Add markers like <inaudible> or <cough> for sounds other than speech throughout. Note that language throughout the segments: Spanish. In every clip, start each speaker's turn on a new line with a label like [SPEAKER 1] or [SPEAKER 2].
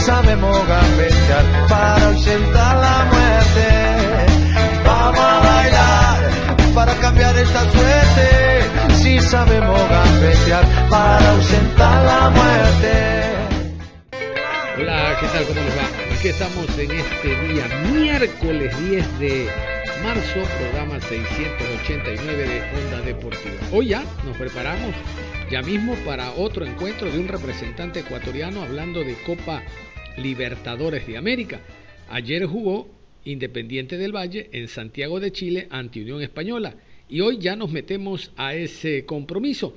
[SPEAKER 1] Sabemos gambetear para ausentar la muerte. Vamos a bailar para cambiar esta suerte. Si sabemos gambetear para ausentar la muerte.
[SPEAKER 2] Hola, ¿qué tal? ¿Cómo les va? Aquí estamos en este día, miércoles 10 de marzo, programa 689 de Onda Deportiva. Hoy ya nos preparamos ya mismo para otro encuentro de un representante ecuatoriano hablando de Copa Libertadores de América. Ayer jugó Independiente del Valle en Santiago de Chile ante Unión Española y hoy ya nos metemos a ese compromiso.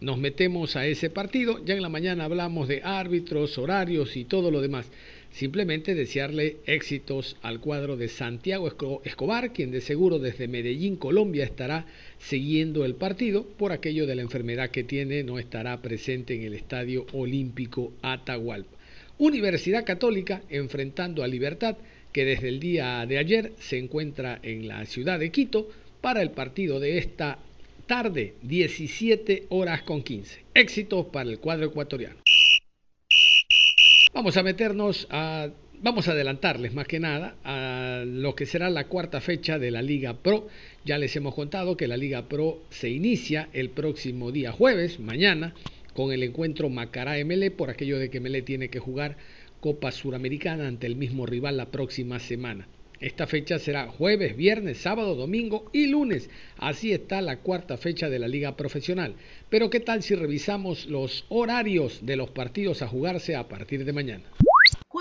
[SPEAKER 2] Nos metemos a ese partido, ya en la mañana hablamos de árbitros, horarios y todo lo demás. Simplemente desearle éxitos al cuadro de Santiago Escobar, quien de seguro desde Medellín, Colombia, estará siguiendo el partido. Por aquello de la enfermedad que tiene, no estará presente en el Estadio Olímpico Atahualpa. Universidad Católica enfrentando a Libertad, que desde el día de ayer se encuentra en la ciudad de Quito para el partido de esta tarde, 17 horas con 15. Éxitos para el cuadro ecuatoriano. Vamos a meternos a Vamos a adelantarles más que nada a lo que será la cuarta fecha de la Liga Pro. Ya les hemos contado que la Liga Pro se inicia el próximo día jueves, mañana, con el encuentro Macará MLE por aquello de que MLE tiene que jugar Copa Suramericana ante el mismo rival la próxima semana. Esta fecha será jueves, viernes, sábado, domingo y lunes. Así está la cuarta fecha de la liga profesional. Pero ¿qué tal si revisamos los horarios de los partidos a jugarse a partir de mañana?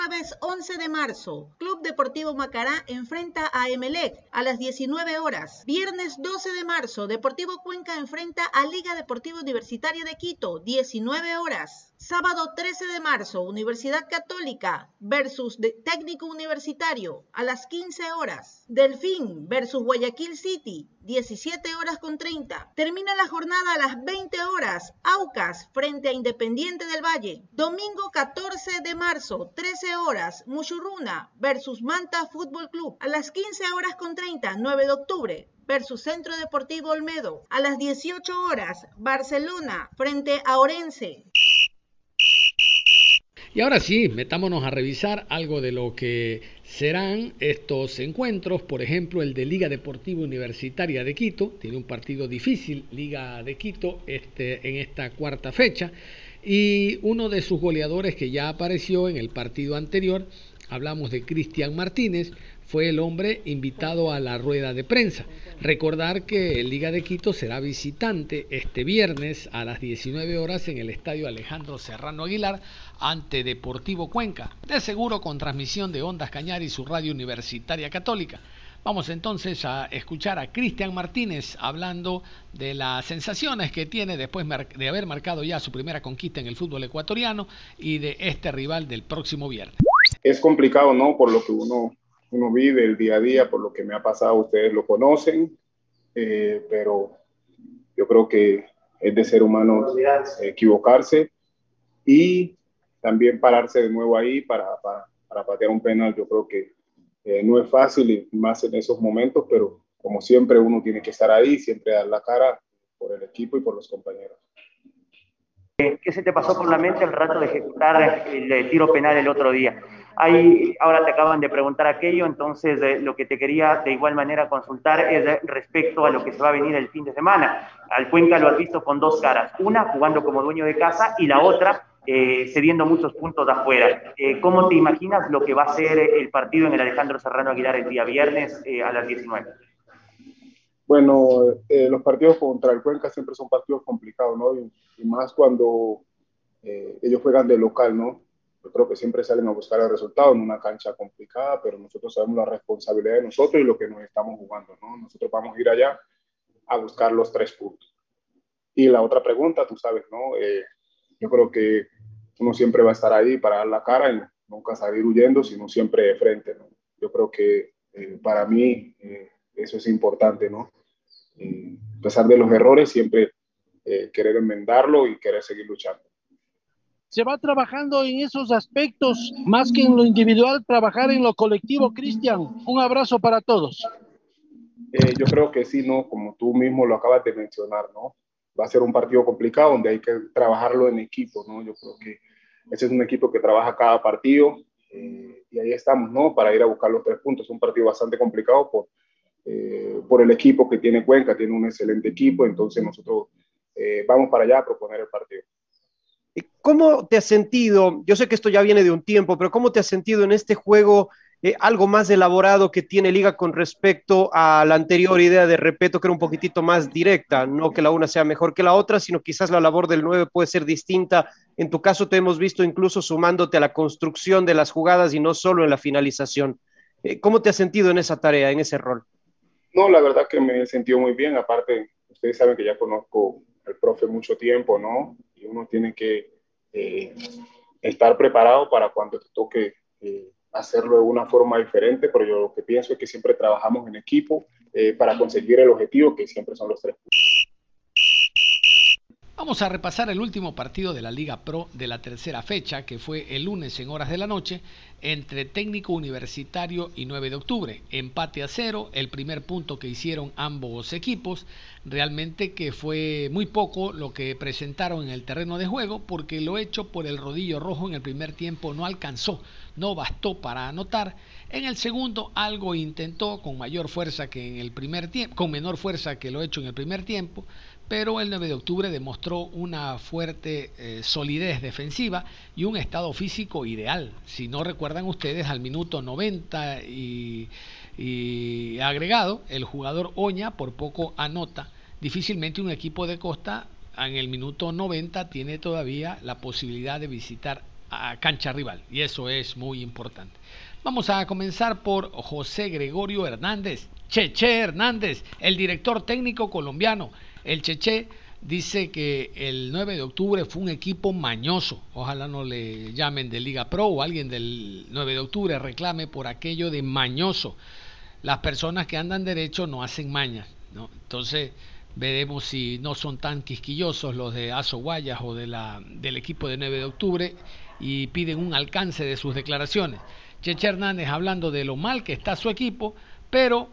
[SPEAKER 3] Jueves 11 de marzo, Club Deportivo Macará enfrenta a Emelec a las 19 horas. Viernes 12 de marzo, Deportivo Cuenca enfrenta a Liga Deportiva Universitaria de Quito, 19 horas. Sábado 13 de marzo, Universidad Católica versus Técnico Universitario a las 15 horas. Delfín versus Guayaquil City, 17 horas con 30. Termina la jornada a las 20 horas. Aucas frente a Independiente del Valle. Domingo 14 de marzo, 13 horas. Muchurruna versus Manta Fútbol Club a las 15 horas con 30. 9 de octubre versus Centro Deportivo Olmedo. A las 18 horas, Barcelona frente a Orense.
[SPEAKER 2] Y ahora sí, metámonos a revisar algo de lo que serán estos encuentros, por ejemplo el de Liga Deportiva Universitaria de Quito, tiene un partido difícil, Liga de Quito, este, en esta cuarta fecha, y uno de sus goleadores que ya apareció en el partido anterior, hablamos de Cristian Martínez, fue el hombre invitado a la rueda de prensa. Recordar que el Liga de Quito será visitante este viernes a las 19 horas en el Estadio Alejandro Serrano Aguilar ante Deportivo Cuenca, de seguro con transmisión de Ondas Cañar y su radio universitaria católica. Vamos entonces a escuchar a Cristian Martínez hablando de las sensaciones que tiene después de haber marcado ya su primera conquista en el fútbol ecuatoriano y de este rival del próximo viernes.
[SPEAKER 4] Es complicado, ¿no? Por lo que uno uno vive el día a día, por lo que me ha pasado, ustedes lo conocen, eh, pero yo creo que es de ser humano equivocarse y también pararse de nuevo ahí para, para, patear un penal. Yo creo que eh, no es fácil más en esos momentos, pero como siempre uno tiene que estar ahí, siempre dar la cara por el equipo y por los compañeros.
[SPEAKER 5] ¿Qué se te pasó por la mente el rato de ejecutar el tiro penal el otro día? Ahí, ahora te acaban de preguntar aquello, entonces eh, lo que te quería de igual manera consultar es respecto a lo que se va a venir el fin de semana. Al Cuenca lo has visto con dos caras, una jugando como dueño de casa y la otra eh, cediendo muchos puntos de afuera. Eh, ¿Cómo te imaginas lo que va a ser el partido en el Alejandro Serrano Aguilar el día viernes a las 19?
[SPEAKER 4] Bueno, los partidos contra el Cuenca siempre son partidos complicados, ¿no? Y, y más cuando ellos juegan de local, ¿no? yo creo que siempre salen a buscar el resultado en una cancha complicada, pero nosotros sabemos la responsabilidad de nosotros y lo que nos estamos jugando, ¿no? Nosotros vamos a ir allá a buscar los tres puntos. Y la otra pregunta, tú sabes, ¿no? Eh, yo creo que uno siempre va a estar ahí para dar la cara y nunca salir huyendo, sino siempre de frente, ¿no? Yo creo que eh, para mí eh, eso es importante, ¿no? a pesar de los errores, siempre querer enmendarlo y querer seguir luchando.
[SPEAKER 6] Se va trabajando en esos aspectos, más que en lo individual, trabajar en lo colectivo, Cristian. Un abrazo para todos.
[SPEAKER 4] yo creo que sí, ¿no? Como tú mismo lo acabas de mencionar, ¿no? va a ser un partido complicado donde hay que trabajarlo en equipo, ¿no? Yo creo que ese es un equipo que trabaja cada partido eh, y ahí estamos, ¿no? Para ir a buscar los tres puntos. Es un partido bastante complicado por, eh, por el equipo que tiene Cuenca, tiene un excelente equipo, entonces nosotros eh, vamos para allá a proponer el partido.
[SPEAKER 7] ¿Cómo te has sentido? Yo sé que esto ya viene de un tiempo, pero ¿cómo te has sentido en este juego eh, algo más elaborado que tiene Liga con respecto a la anterior idea de Repeto, que era un poquitito más directa, no que la una sea mejor que la otra, sino quizás la labor del 9 puede ser distinta. En tu caso te hemos visto incluso sumándote a la construcción de las jugadas y no solo en la finalización. Eh, ¿Cómo te has sentido en esa tarea, en ese rol?
[SPEAKER 4] No, la verdad que me he sentido muy bien. Aparte, ustedes saben que ya conozco al profe mucho tiempo, ¿no? Y uno tiene que eh, estar preparado para cuando te toque hacerlo de una forma diferente, pero yo lo que pienso es que siempre trabajamos en equipo eh, para conseguir el objetivo, que siempre son los tres puntos.
[SPEAKER 2] Vamos a repasar el último partido de la Liga Pro de la tercera fecha, que fue el lunes en horas de la noche, entre Técnico Universitario y 9 de octubre. Empate a cero, el primer punto que hicieron ambos equipos. Realmente que fue muy poco lo que presentaron en el terreno de juego, porque lo hecho por el rodillo rojo en el primer tiempo no alcanzó, no bastó para anotar. En el segundo algo intentó con mayor fuerza que en el primer tiempo, con menor fuerza que lo hecho en el primer tiempo, pero el 9 de octubre demostró una fuerte eh, solidez defensiva y un estado físico ideal. Si no recuerdan ustedes, al minuto 90 y, y agregado, el jugador Oña por poco anota. Difícilmente un equipo de Costa en el minuto 90 tiene todavía la posibilidad de visitar a cancha rival y eso es muy importante. Vamos a comenzar por José Gregorio Hernández, Cheche Hernández, el director técnico colombiano. El Cheche dice que el 9 de octubre fue un equipo mañoso. Ojalá no le llamen de Liga Pro o alguien del 9 de octubre reclame por aquello de mañoso. Las personas que andan derecho no hacen mañas. ¿no? Entonces veremos si no son tan quisquillosos los de Aso Guayas o del equipo de 9 de octubre y piden un alcance de sus declaraciones. Cheche Hernández hablando de lo mal que está su equipo, pero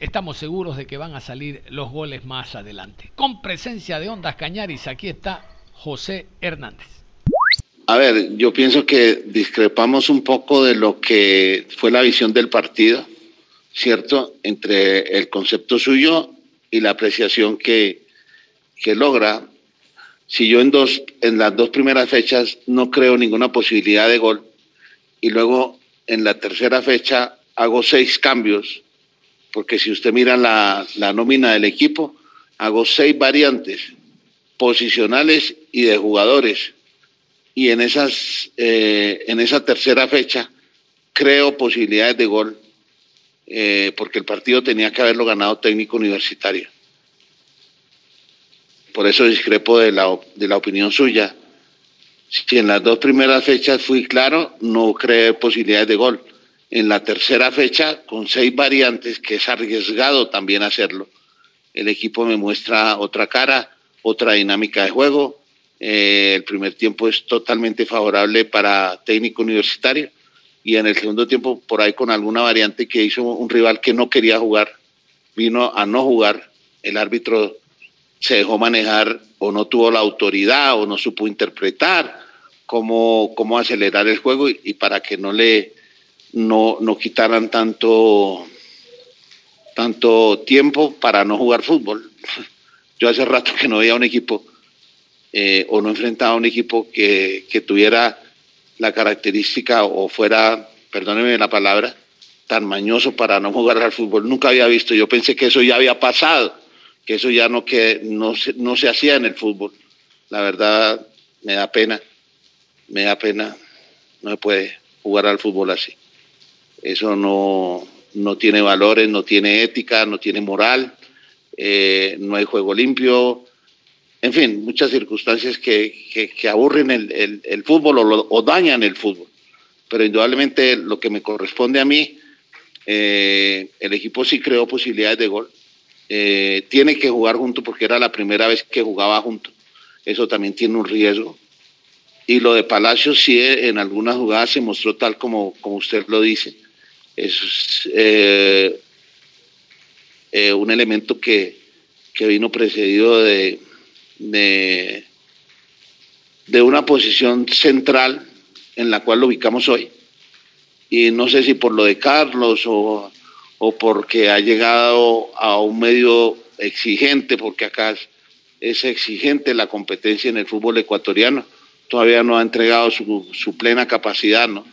[SPEAKER 2] estamos seguros de que van a salir los goles más adelante. Con presencia de Ondas Cañaris, aquí está José Hernández.
[SPEAKER 8] A ver, yo pienso que discrepamos un poco de lo que fue la visión del partido, ¿cierto? Entre el concepto suyo y la apreciación que, que logra. Si yo en, dos, en las dos primeras fechas no creo ninguna posibilidad de gol y luego en la tercera fecha hago seis cambios porque si usted mira la, nómina del equipo, hago seis variantes posicionales y de jugadores. Y en, esas, eh, en esa tercera fecha creo posibilidades de gol, eh, porque el partido tenía que haberlo ganado técnico universitario. Por eso discrepo de la, de la opinión suya. Si en las dos primeras fechas fui claro, no creo posibilidades de gol en la tercera fecha con seis variantes, que es arriesgado también hacerlo. El equipo me muestra otra cara, otra dinámica de juego. Eh, el primer tiempo es totalmente favorable para técnico universitario y en el segundo tiempo por ahí con alguna variante que hizo un rival que no quería jugar, vino a no jugar. El árbitro se dejó manejar o no tuvo la autoridad o no supo interpretar cómo, cómo acelerar el juego y para que no le no, no quitaran tanto, tanto tiempo para no jugar fútbol. <laughs> Yo hace rato que no veía un equipo eh, o no enfrentaba a un equipo que, que tuviera la característica o fuera, perdóneme la palabra, tan mañoso para no jugar al fútbol. Nunca había visto, yo pensé que eso ya había pasado, que eso ya no, que no, se, no se hacía en el fútbol. La verdad me da pena, me da pena no se puede jugar al fútbol así. Eso no, no tiene valores, no tiene ética, no tiene moral, eh, no hay juego limpio, en fin, muchas circunstancias que, que, aburren el, el, fútbol o, o, dañan el fútbol. Pero indudablemente lo que me corresponde a mí, eh, el equipo sí creó posibilidades de gol. Eh, tiene que jugar junto porque era la primera vez que jugaba junto. Eso también tiene un riesgo. Y lo de Palacios sí en algunas jugadas se mostró tal como, como usted lo dice. Es eh, un elemento que, que vino precedido de, de, una posición central en la cual lo ubicamos hoy. Y no sé si por lo de Carlos o, o porque ha llegado a un medio exigente, porque acá es, exigente la competencia en el fútbol ecuatoriano, todavía no ha entregado su, su plena capacidad, ¿no?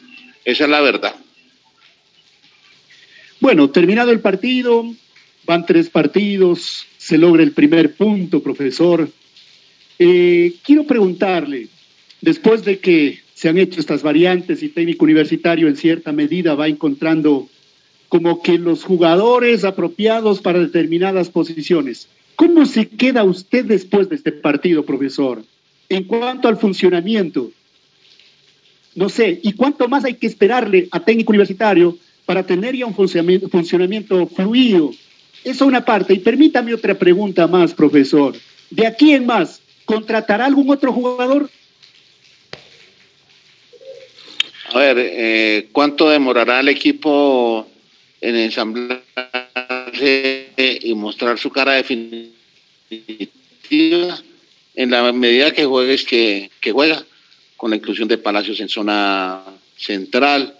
[SPEAKER 8] Esa es la verdad.
[SPEAKER 9] Bueno, terminado el partido, van tres partidos, se logra el primer punto, profesor. Eh, quiero preguntarle, después de que se han hecho estas variantes y técnico universitario en cierta medida va encontrando como que los jugadores apropiados para determinadas posiciones, ¿cómo se queda usted después de este partido, profesor? En cuanto al funcionamiento, no sé, ¿y cuánto más hay que esperarle a técnico universitario para tener ya un funcionamiento, funcionamiento fluido? Eso es una parte. Y permítame otra pregunta más, profesor. De aquí en más, ¿Contratará algún otro jugador?
[SPEAKER 8] A ver, eh, ¿cuánto demorará el equipo en ensamblarse y mostrar su cara definitiva? En la medida que juegues que, que juega, con la inclusión de Palacios en zona central,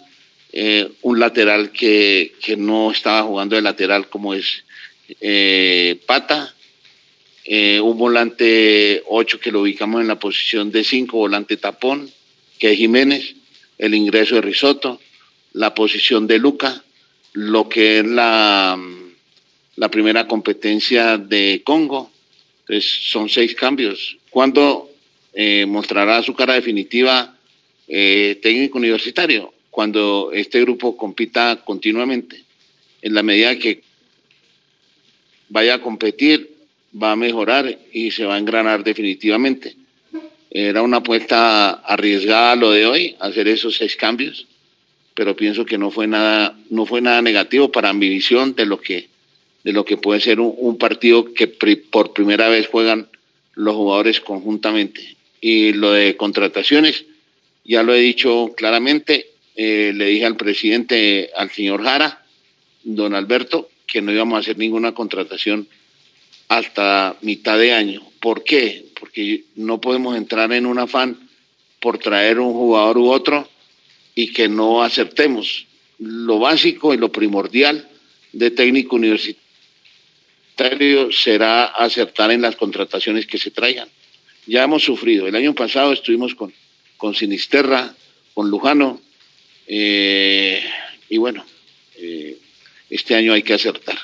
[SPEAKER 8] eh, un lateral que, no estaba jugando de lateral como es eh, Pata, eh, un volante 8 que lo ubicamos en la posición de 5, volante tapón, que es Jiménez, el ingreso de Risotto, la posición de Luca, lo que es la, la primera competencia de Congo. Entonces, son seis cambios. ¿Cuándo eh, mostrará su cara definitiva técnico universitario? Cuando este grupo compita continuamente. En la medida que vaya a competir, va a mejorar y se va a engranar definitivamente. Era una apuesta arriesgada lo de hoy, hacer esos seis cambios, pero pienso que no fue nada, no fue nada negativo para mi visión de lo que, de lo que puede ser un, partido que por primera vez juegan los jugadores conjuntamente. Y lo de contrataciones, ya lo he dicho claramente, eh, le dije al presidente, al señor Jara, don Alberto, que no íbamos a hacer ninguna contratación hasta mitad de año. ¿Por qué? Porque no podemos entrar en un afán por traer un jugador u otro y que no acertemos. Lo básico y lo primordial de técnico universitario será acertar en las contrataciones que se traigan. Ya hemos sufrido. El año pasado estuvimos con, con Sinisterra, con Lujano, eh, y bueno, eh, este año hay que acertar.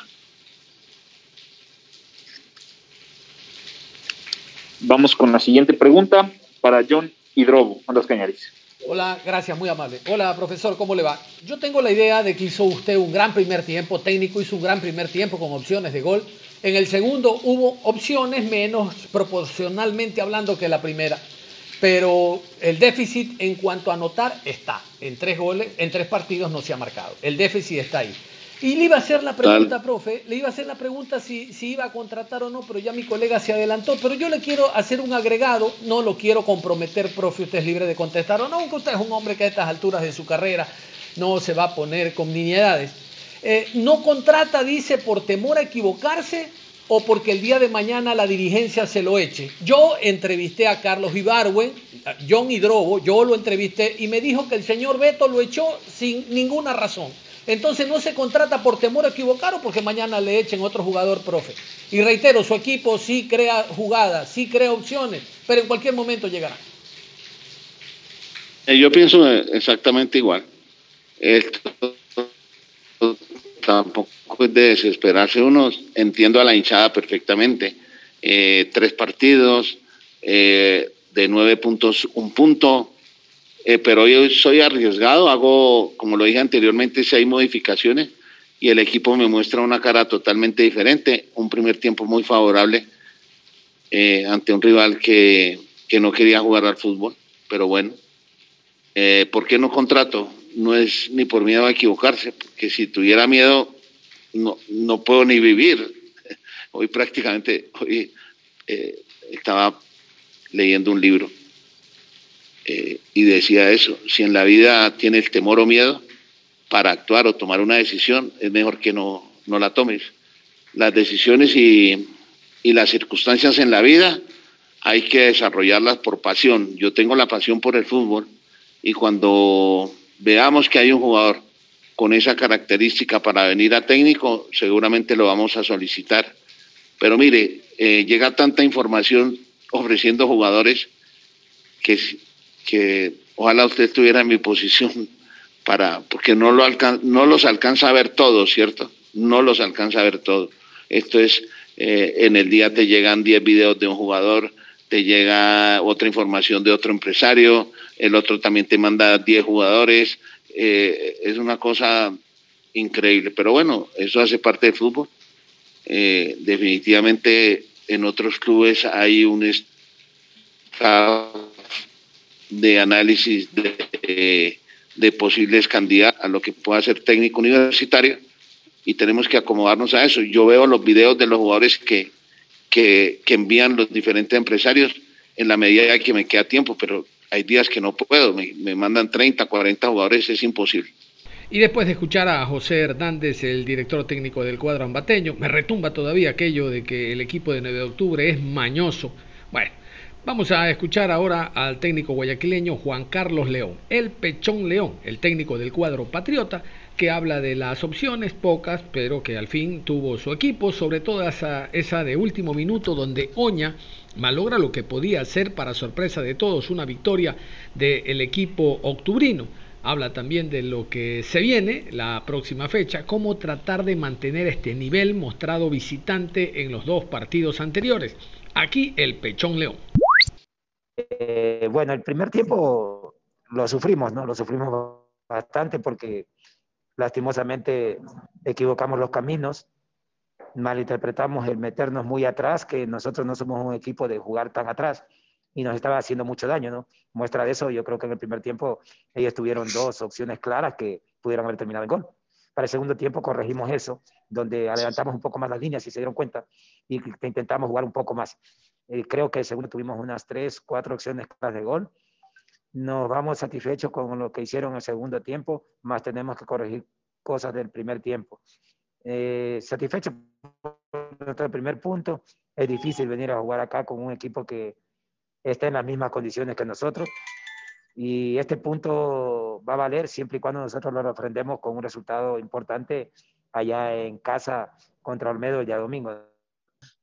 [SPEAKER 10] Vamos con la siguiente pregunta para John Hidrobo, Ondas Cañaris.
[SPEAKER 2] Hola, gracias, muy amable. Hola, profesor, ¿cómo le va? Yo tengo la idea de que hizo usted un gran primer tiempo técnico, hizo un gran primer tiempo con opciones de gol. En el segundo hubo opciones menos proporcionalmente hablando que la primera, pero el déficit en cuanto a anotar está. En tres goles, en tres partidos no se ha marcado. El déficit está ahí. Y le iba a hacer la pregunta, profe, le iba a hacer la pregunta si, si, iba a contratar o no, pero ya mi colega se adelantó. Pero yo le quiero hacer un agregado, no lo quiero comprometer, profe, usted es libre de contestar o no, aunque usted es un hombre que a estas alturas de su carrera no se va a poner con niñedades. Eh, no contrata, dice, por temor a equivocarse o porque el día de mañana la dirigencia se lo eche. Yo entrevisté a Carlos Ibarwen, John Hidrobo, yo lo entrevisté y me dijo que el señor Beto lo echó sin ninguna razón. Entonces no se contrata por temor a equivocar o porque mañana le echen otro jugador, profe. Y reitero, su equipo sí crea jugadas, sí crea opciones, pero en cualquier momento llegará.
[SPEAKER 8] Eh, yo pienso exactamente igual. Esto tampoco es de desesperarse uno. Entiendo a la hinchada perfectamente. Eh, tres partidos, eh, de nueve puntos, un punto. eh, pero hoy soy arriesgado, hago, como lo dije anteriormente, seis modificaciones y el equipo me muestra una cara totalmente diferente, un primer tiempo muy favorable ante un rival que, que, no quería jugar al fútbol, pero bueno, ¿por qué no contrato? No es ni por miedo a equivocarse, porque si tuviera miedo no, no puedo ni vivir. <laughs> Hoy prácticamente, hoy eh, estaba leyendo un libro eh, y decía eso, si en la vida tienes temor o miedo para actuar o tomar una decisión, es mejor que no, no la tomes. Las decisiones y, y las circunstancias en la vida hay que desarrollarlas por pasión. Yo tengo la pasión por el fútbol y cuando veamos que hay un jugador con esa característica para venir a técnico, seguramente lo vamos a solicitar. Pero mire, eh, llega tanta información ofreciendo jugadores que, ojalá usted estuviera en mi posición para, porque no, lo no los alcanza a ver todos, ¿cierto? No los alcanza a ver todos. Esto es, eh, en el día te llegan 10 videos de un jugador, te llega otra información de otro empresario, el otro también te manda 10 jugadores, eh, es una cosa increíble. Pero bueno, eso hace parte del fútbol. Eh, definitivamente en otros clubes hay un estado de análisis de, de posibles candidatos a lo que pueda ser técnico universitario y tenemos que acomodarnos a eso. Yo veo los videos de los jugadores que, que, envían los diferentes empresarios en la medida que me queda tiempo, pero hay días que no puedo, me, mandan 30, 40 jugadores, es imposible.
[SPEAKER 2] Y después de escuchar a José Hernández, el director técnico del cuadro ambateño, me retumba todavía aquello de que el equipo de 9 de octubre es mañoso. Bueno, vamos a escuchar ahora al técnico guayaquileño Juan Carlos León, el Pechón León, el técnico del cuadro patriota, que habla de las opciones, pocas, pero que al fin tuvo su equipo, sobre todo esa, de último minuto donde Oña malogra lo que podía ser para sorpresa de todos una victoria del equipo octubrino. Habla también de lo que se viene la próxima fecha, cómo tratar de mantener este nivel mostrado visitante en los dos partidos anteriores. Aquí el Pechón León.
[SPEAKER 11] Eh, bueno, el primer tiempo lo sufrimos, ¿no? Lo sufrimos bastante porque lastimosamente equivocamos los caminos, malinterpretamos el meternos muy atrás, que nosotros no somos un equipo de jugar tan atrás y nos estaba haciendo mucho daño, ¿no? Muestra de eso, yo creo que en el primer tiempo ellos tuvieron dos opciones claras que pudieron haber terminado en gol. Para el segundo tiempo corregimos eso, donde adelantamos un poco más las líneas, si se dieron cuenta, y intentamos jugar un poco más. Eh, creo que el segundo tuvimos unas tres, cuatro opciones claras de gol. Nos vamos satisfechos con lo que hicieron el segundo tiempo, más tenemos que corregir cosas del primer tiempo. Eh, satisfecho por nuestro primer punto. Es difícil venir a jugar acá con un equipo que está en las mismas condiciones que nosotros. Y este punto va a valer siempre y cuando nosotros lo refrendemos con un resultado importante allá en casa contra Olmedo el día domingo.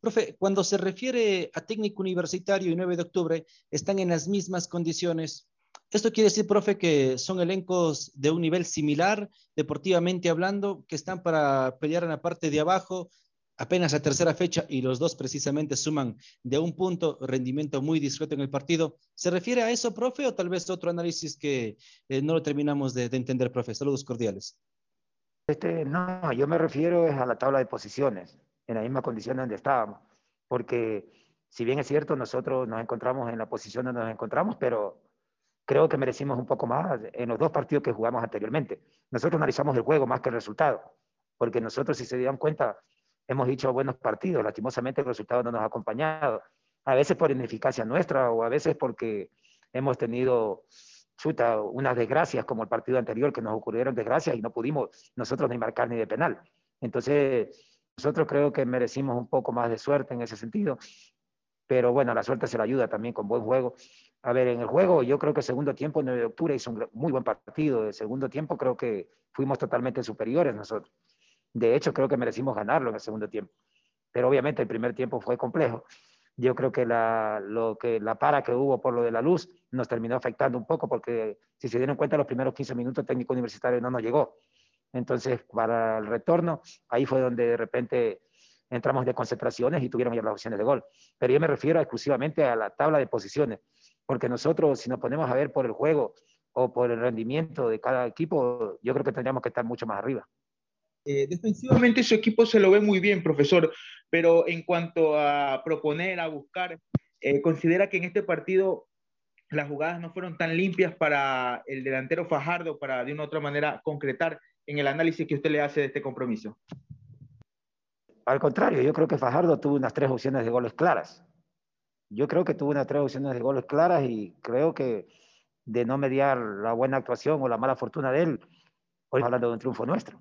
[SPEAKER 12] Profe, cuando se refiere a técnico universitario y 9 de octubre, ¿están en las mismas condiciones esto quiere decir, profe, que son elencos de un nivel similar, deportivamente hablando, que están para pelear en la parte de abajo, apenas a tercera fecha y los dos precisamente suman de un punto, rendimiento muy discreto en el partido. ¿Se refiere a eso, profe, o tal vez otro análisis que eh, no lo terminamos de, de, entender, profe? Saludos cordiales.
[SPEAKER 11] Este, no, yo me refiero a la tabla de posiciones, en la misma condición donde estábamos, porque si bien es cierto, nosotros nos encontramos en la posición donde nos encontramos, pero creo que merecimos un poco más en los dos partidos que jugamos anteriormente. Nosotros analizamos el juego más que el resultado, porque nosotros, si se dieron cuenta, hemos dicho buenos partidos, lastimosamente el resultado no nos ha acompañado, a veces por ineficacia nuestra o a veces porque hemos tenido chuta, unas desgracias como el partido anterior que nos ocurrieron desgracias y no pudimos nosotros ni marcar ni de penal. Entonces, nosotros creo que merecimos un poco más de suerte en ese sentido, pero bueno, la suerte se la ayuda también con buen juego a ver, en el juego yo creo que el segundo tiempo, 9 de octubre, hizo un muy buen partido. El segundo tiempo creo que fuimos totalmente superiores nosotros. De hecho, creo que merecimos ganarlo en el segundo tiempo. Pero obviamente el primer tiempo fue complejo. Yo creo que la, lo que la para que hubo por lo de la luz nos terminó afectando un poco porque si se dieron cuenta los primeros 15 minutos técnico universitario no nos llegó. Entonces, para el retorno, ahí fue donde de repente entramos de concentraciones y tuvieron ya las opciones de gol. Pero yo me refiero exclusivamente a la tabla de posiciones porque nosotros, si nos ponemos a ver por el juego, o por el rendimiento de cada equipo, yo creo que tendríamos que estar mucho más arriba.
[SPEAKER 13] Eh, defensivamente su equipo se lo ve muy bien, profesor, pero en cuanto a proponer, a buscar, eh, ¿considera que en este partido las jugadas no fueron tan limpias para el delantero Fajardo para de una u otra manera concretar en el análisis que usted le hace de este compromiso?
[SPEAKER 11] Al contrario, yo creo que Fajardo tuvo unas tres opciones de goles claras. Yo creo que tuvo unas tres opciones de goles claras y creo que de no mediar la buena actuación o la mala fortuna de él, hoy hablando de un triunfo nuestro.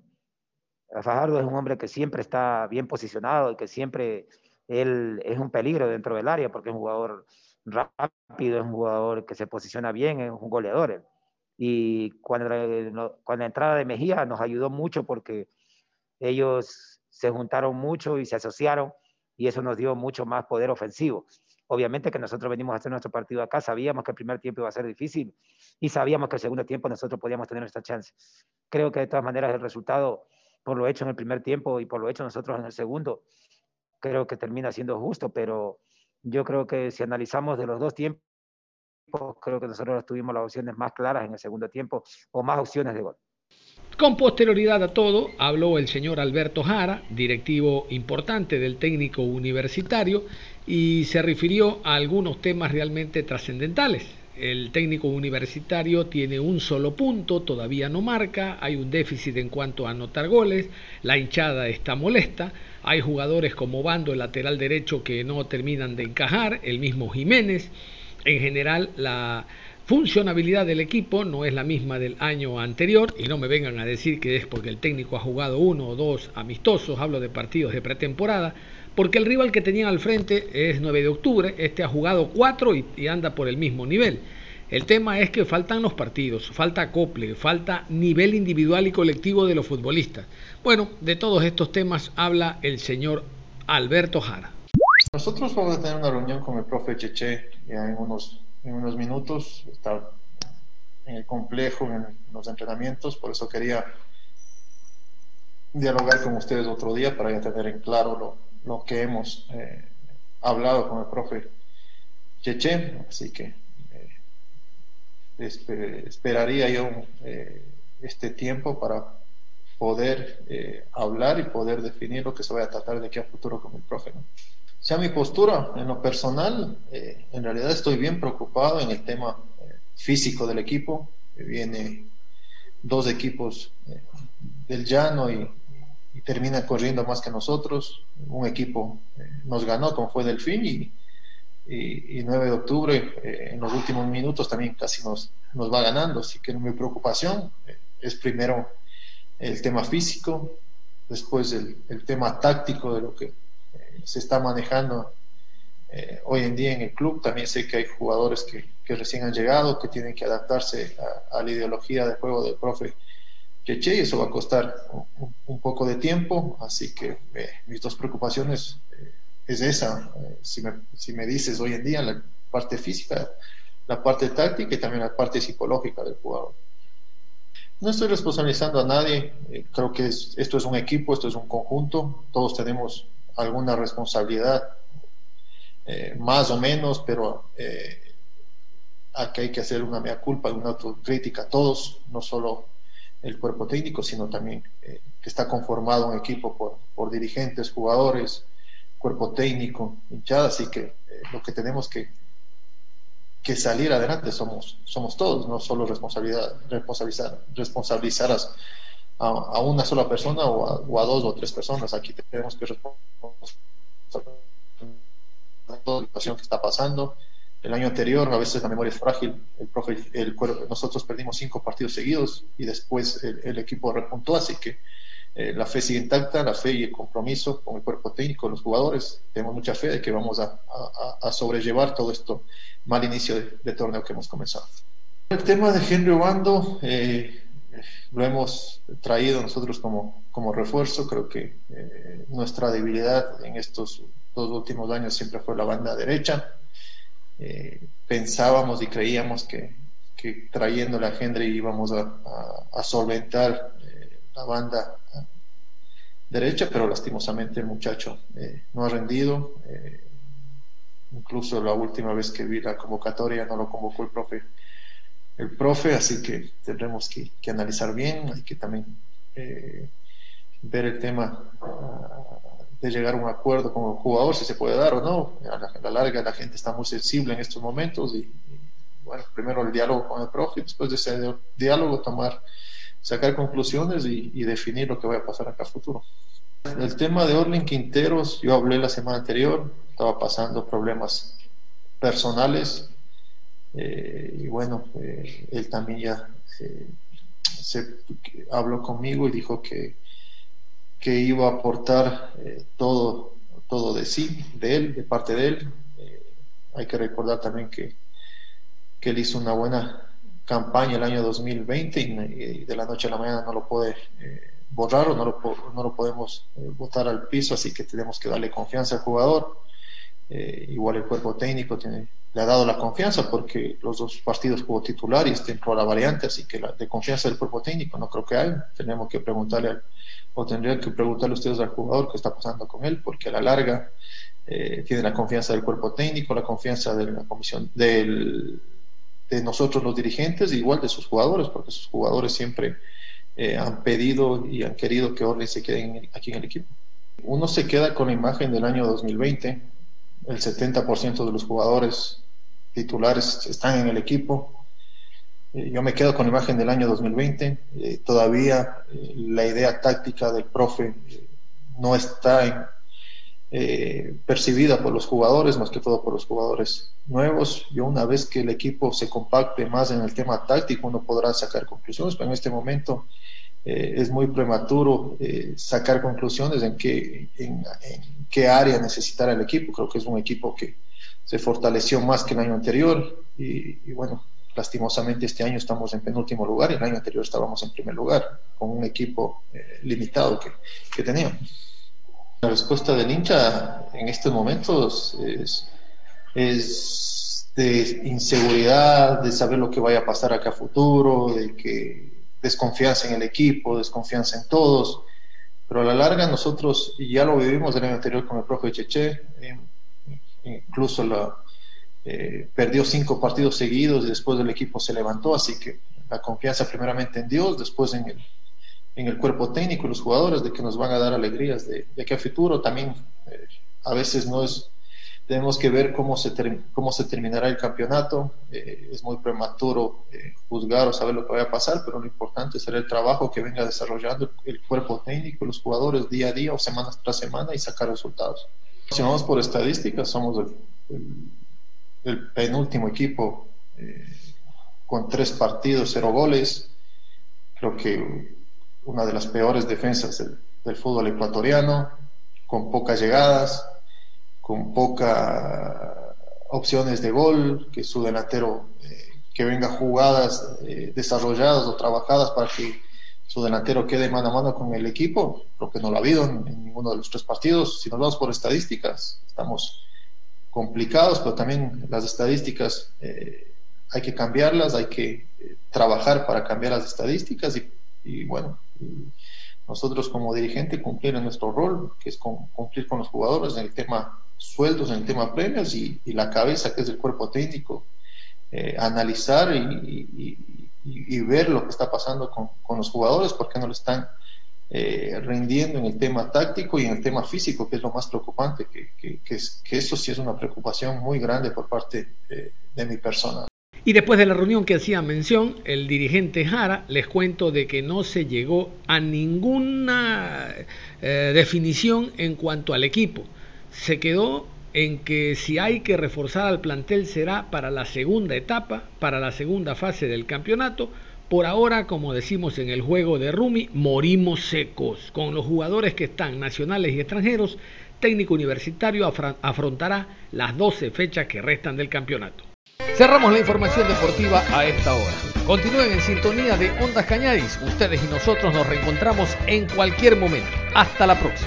[SPEAKER 11] Fajardo es un hombre que siempre está bien posicionado y que siempre él es un peligro dentro del área porque es un jugador rápido, es un jugador que se posiciona bien, es un goleador. Y cuando, cuando la entrada de Mejía nos ayudó mucho porque ellos se juntaron mucho y se asociaron y eso nos dio mucho más poder ofensivo. Obviamente que nosotros venimos a hacer nuestro partido acá, sabíamos que el primer tiempo iba a ser difícil y sabíamos que el segundo tiempo nosotros podíamos tener esta chance. Creo que de todas maneras el resultado, por lo hecho en el primer tiempo y por lo hecho nosotros en el segundo, creo que termina siendo justo, pero yo creo que si analizamos de los dos tiempos, creo que nosotros tuvimos las opciones más claras en el segundo tiempo o más opciones de gol.
[SPEAKER 2] Con posterioridad a todo, habló el señor Alberto Jara, directivo importante del técnico universitario, y se refirió a algunos temas realmente trascendentales. El técnico universitario tiene un solo punto, todavía no marca, hay un déficit en cuanto a anotar goles, la hinchada está molesta, hay jugadores como Bando, el lateral derecho, que no terminan de encajar, el mismo Jiménez. En general, la funcionabilidad del equipo no es la misma del año anterior y no me vengan a decir que es porque el técnico ha jugado uno o dos amistosos, hablo de partidos de pretemporada, porque el rival que tenían al frente es 9 de octubre, este ha jugado cuatro y, anda por el mismo nivel. El tema es que faltan los partidos, falta acople, falta nivel individual y colectivo de los futbolistas. Bueno, de todos estos temas habla el señor Alberto Jara.
[SPEAKER 14] Nosotros vamos a tener una reunión con el profe Cheche ya en unos, en unos minutos, está en el complejo, en los entrenamientos, por eso quería dialogar con ustedes otro día para ya tener en claro lo, lo que hemos eh, hablado con el profe Cheche, así que eh, esperaría yo eh, este tiempo para poder hablar y poder definir lo que se vaya a tratar de aquí a futuro con el profe. ¿no? Sea mi postura, en lo personal, eh, en realidad estoy bien preocupado en el tema eh, físico del equipo. viene dos equipos del llano y, y, termina corriendo más que nosotros. Un equipo nos ganó, como fue Delfín, y, y, y 9 de octubre, en los últimos minutos, también casi nos, nos va ganando. Así que mi preocupación es primero el tema físico, después el, el tema táctico de lo que eh, se está manejando eh, hoy en día en el club. También sé que hay jugadores que, recién han llegado, que tienen que adaptarse a, la ideología de juego del profe Cheche y eso va a costar un, poco de tiempo, así que eh, mis dos preocupaciones eh, es esa. Eh, si me, si, me, dices hoy en día la parte física, la parte táctica y también la parte psicológica del jugador. No estoy responsabilizando a nadie, creo que es, esto es un equipo, esto es un conjunto, todos tenemos alguna responsabilidad, eh, más o menos, pero eh, aquí hay que hacer una mea culpa, una autocrítica a todos, no solo el cuerpo técnico, sino también eh, que está conformado un equipo por, por, dirigentes, jugadores, cuerpo técnico, hinchada, así que eh, lo que tenemos que que salir adelante somos, somos todos, no solo responsabilidad, responsabilizar, responsabilizar a, a, una sola persona o a, dos o tres personas. Aquí tenemos que responder a toda la situación que está pasando. El año anterior, a veces la memoria es frágil, el profe, el, nosotros perdimos cinco partidos seguidos y después el, equipo repuntó, así que eh, la fe sigue intacta, la fe y el compromiso con el cuerpo técnico, los jugadores. Tenemos mucha fe de que vamos a, sobrellevar todo esto mal inicio de, de, torneo que hemos comenzado. El tema de Henry Obando eh, lo hemos traído nosotros como, como refuerzo. Creo que eh, nuestra debilidad en estos dos últimos años siempre fue la banda derecha. Eh, pensábamos y creíamos que, que trayéndole a Henry íbamos a, solventar la banda derecha, pero lastimosamente el muchacho eh, no ha rendido. Eh, incluso la última vez que vi la convocatoria no lo convocó el profe el profe, así que tendremos que, analizar bien, hay que también eh, ver el tema ah, de llegar a un acuerdo con el jugador, si se puede dar o no. A la, larga la gente está muy sensible en estos momentos y, bueno, primero el diálogo con el profe, después de ese diálogo tomar, sacar conclusiones y, y definir lo que vaya a pasar acá a futuro. El tema de Orlin Quinteros, yo hablé la semana anterior, estaba pasando problemas personales eh, y bueno, eh, él también ya eh, se, habló conmigo y dijo que, que iba a aportar todo, todo de sí, de él, de parte de él. hay que recordar también que, que él hizo una buena campaña el año 2020 y, de la noche a la mañana no lo puede borrar o no lo, no lo podemos botar al piso, así que tenemos que darle confianza al jugador. Igual el cuerpo técnico tiene le ha dado la confianza porque los dos partidos jugó titular y está la variante, así que la, de confianza del cuerpo técnico no creo que hay. Tenemos que preguntarle o tendría que preguntarle ustedes al jugador qué está pasando con él, porque a la larga eh, tiene la confianza del cuerpo técnico, la confianza de la comisión, del, de nosotros los dirigentes, igual de sus jugadores, porque sus jugadores siempre eh, han pedido y han querido que Orly se quede aquí en el equipo. Uno se queda con la imagen del año 2020 el 70% de los jugadores titulares están en el equipo. Eh, yo me quedo con la imagen del año 2020. Eh, todavía eh, la idea táctica del profe no está percibida por los jugadores, más que todo por los jugadores nuevos. Yo una vez que el equipo se compacte más en el tema táctico, uno podrá sacar conclusiones, pero en este momento es muy prematuro sacar conclusiones en qué, en, qué área necesitará el equipo. Creo que es un equipo que se fortaleció más que el año anterior y, bueno, lastimosamente este año estamos en penúltimo lugar y el año anterior estábamos en primer lugar con un equipo eh, limitado que, que teníamos. La respuesta del hincha en estos momentos es, es de inseguridad, de saber lo que vaya a pasar acá a futuro, de que desconfianza en el equipo, desconfianza en todos. Pero a la larga nosotros ya lo vivimos el año anterior con el profe Cheche, eh, incluso la, eh, perdió cinco partidos seguidos y después el equipo se levantó, así que la confianza primeramente en Dios, después en el, en el cuerpo técnico y los jugadores de que nos van a dar alegrías de, de que a futuro. También eh, a veces no es tenemos que ver cómo se, cómo se terminará el campeonato. Eh, es muy prematuro eh, juzgar o saber lo que va a pasar, pero lo importante será el trabajo que venga desarrollando el cuerpo técnico, los jugadores día a día o semana tras semana y sacar resultados. Si vamos por estadísticas, somos el, penúltimo equipo eh, con tres partidos, cero goles. Creo que una de las peores defensas del fútbol ecuatoriano, con pocas llegadas con pocas opciones de gol, que su delantero eh, que venga jugadas eh, desarrolladas o trabajadas para que su delantero quede mano a mano con el equipo, lo que no lo ha habido en, ninguno de los tres partidos. Si nos vamos por estadísticas, estamos complicados, pero también las estadísticas eh, hay que cambiarlas, hay que trabajar para cambiar las estadísticas y, bueno, nosotros como dirigente cumplir nuestro rol, que es cumplir con los jugadores en el tema sueldos, en el tema premios y, la cabeza, que es el cuerpo técnico, eh, analizar y, ver lo que está pasando con, los jugadores, porque no lo están eh, rindiendo en el tema táctico y en el tema físico, que es lo más preocupante, que, eso sí es una preocupación muy grande por parte eh, de mi persona.
[SPEAKER 2] Y después de la reunión que hacía mención, el dirigente Jara, les cuento de que no se llegó a ninguna definición en cuanto al equipo se quedó en que si hay que reforzar al plantel será para la segunda etapa, para la segunda fase del campeonato. Por ahora, como decimos en el juego de Rumi, morimos secos. Con los jugadores que están nacionales y extranjeros, técnico universitario afrontará las 12 fechas que restan del campeonato. Cerramos la información deportiva a esta hora. Continúen en sintonía de Ondas Cañadis. Ustedes y nosotros nos reencontramos en cualquier momento. Hasta la próxima.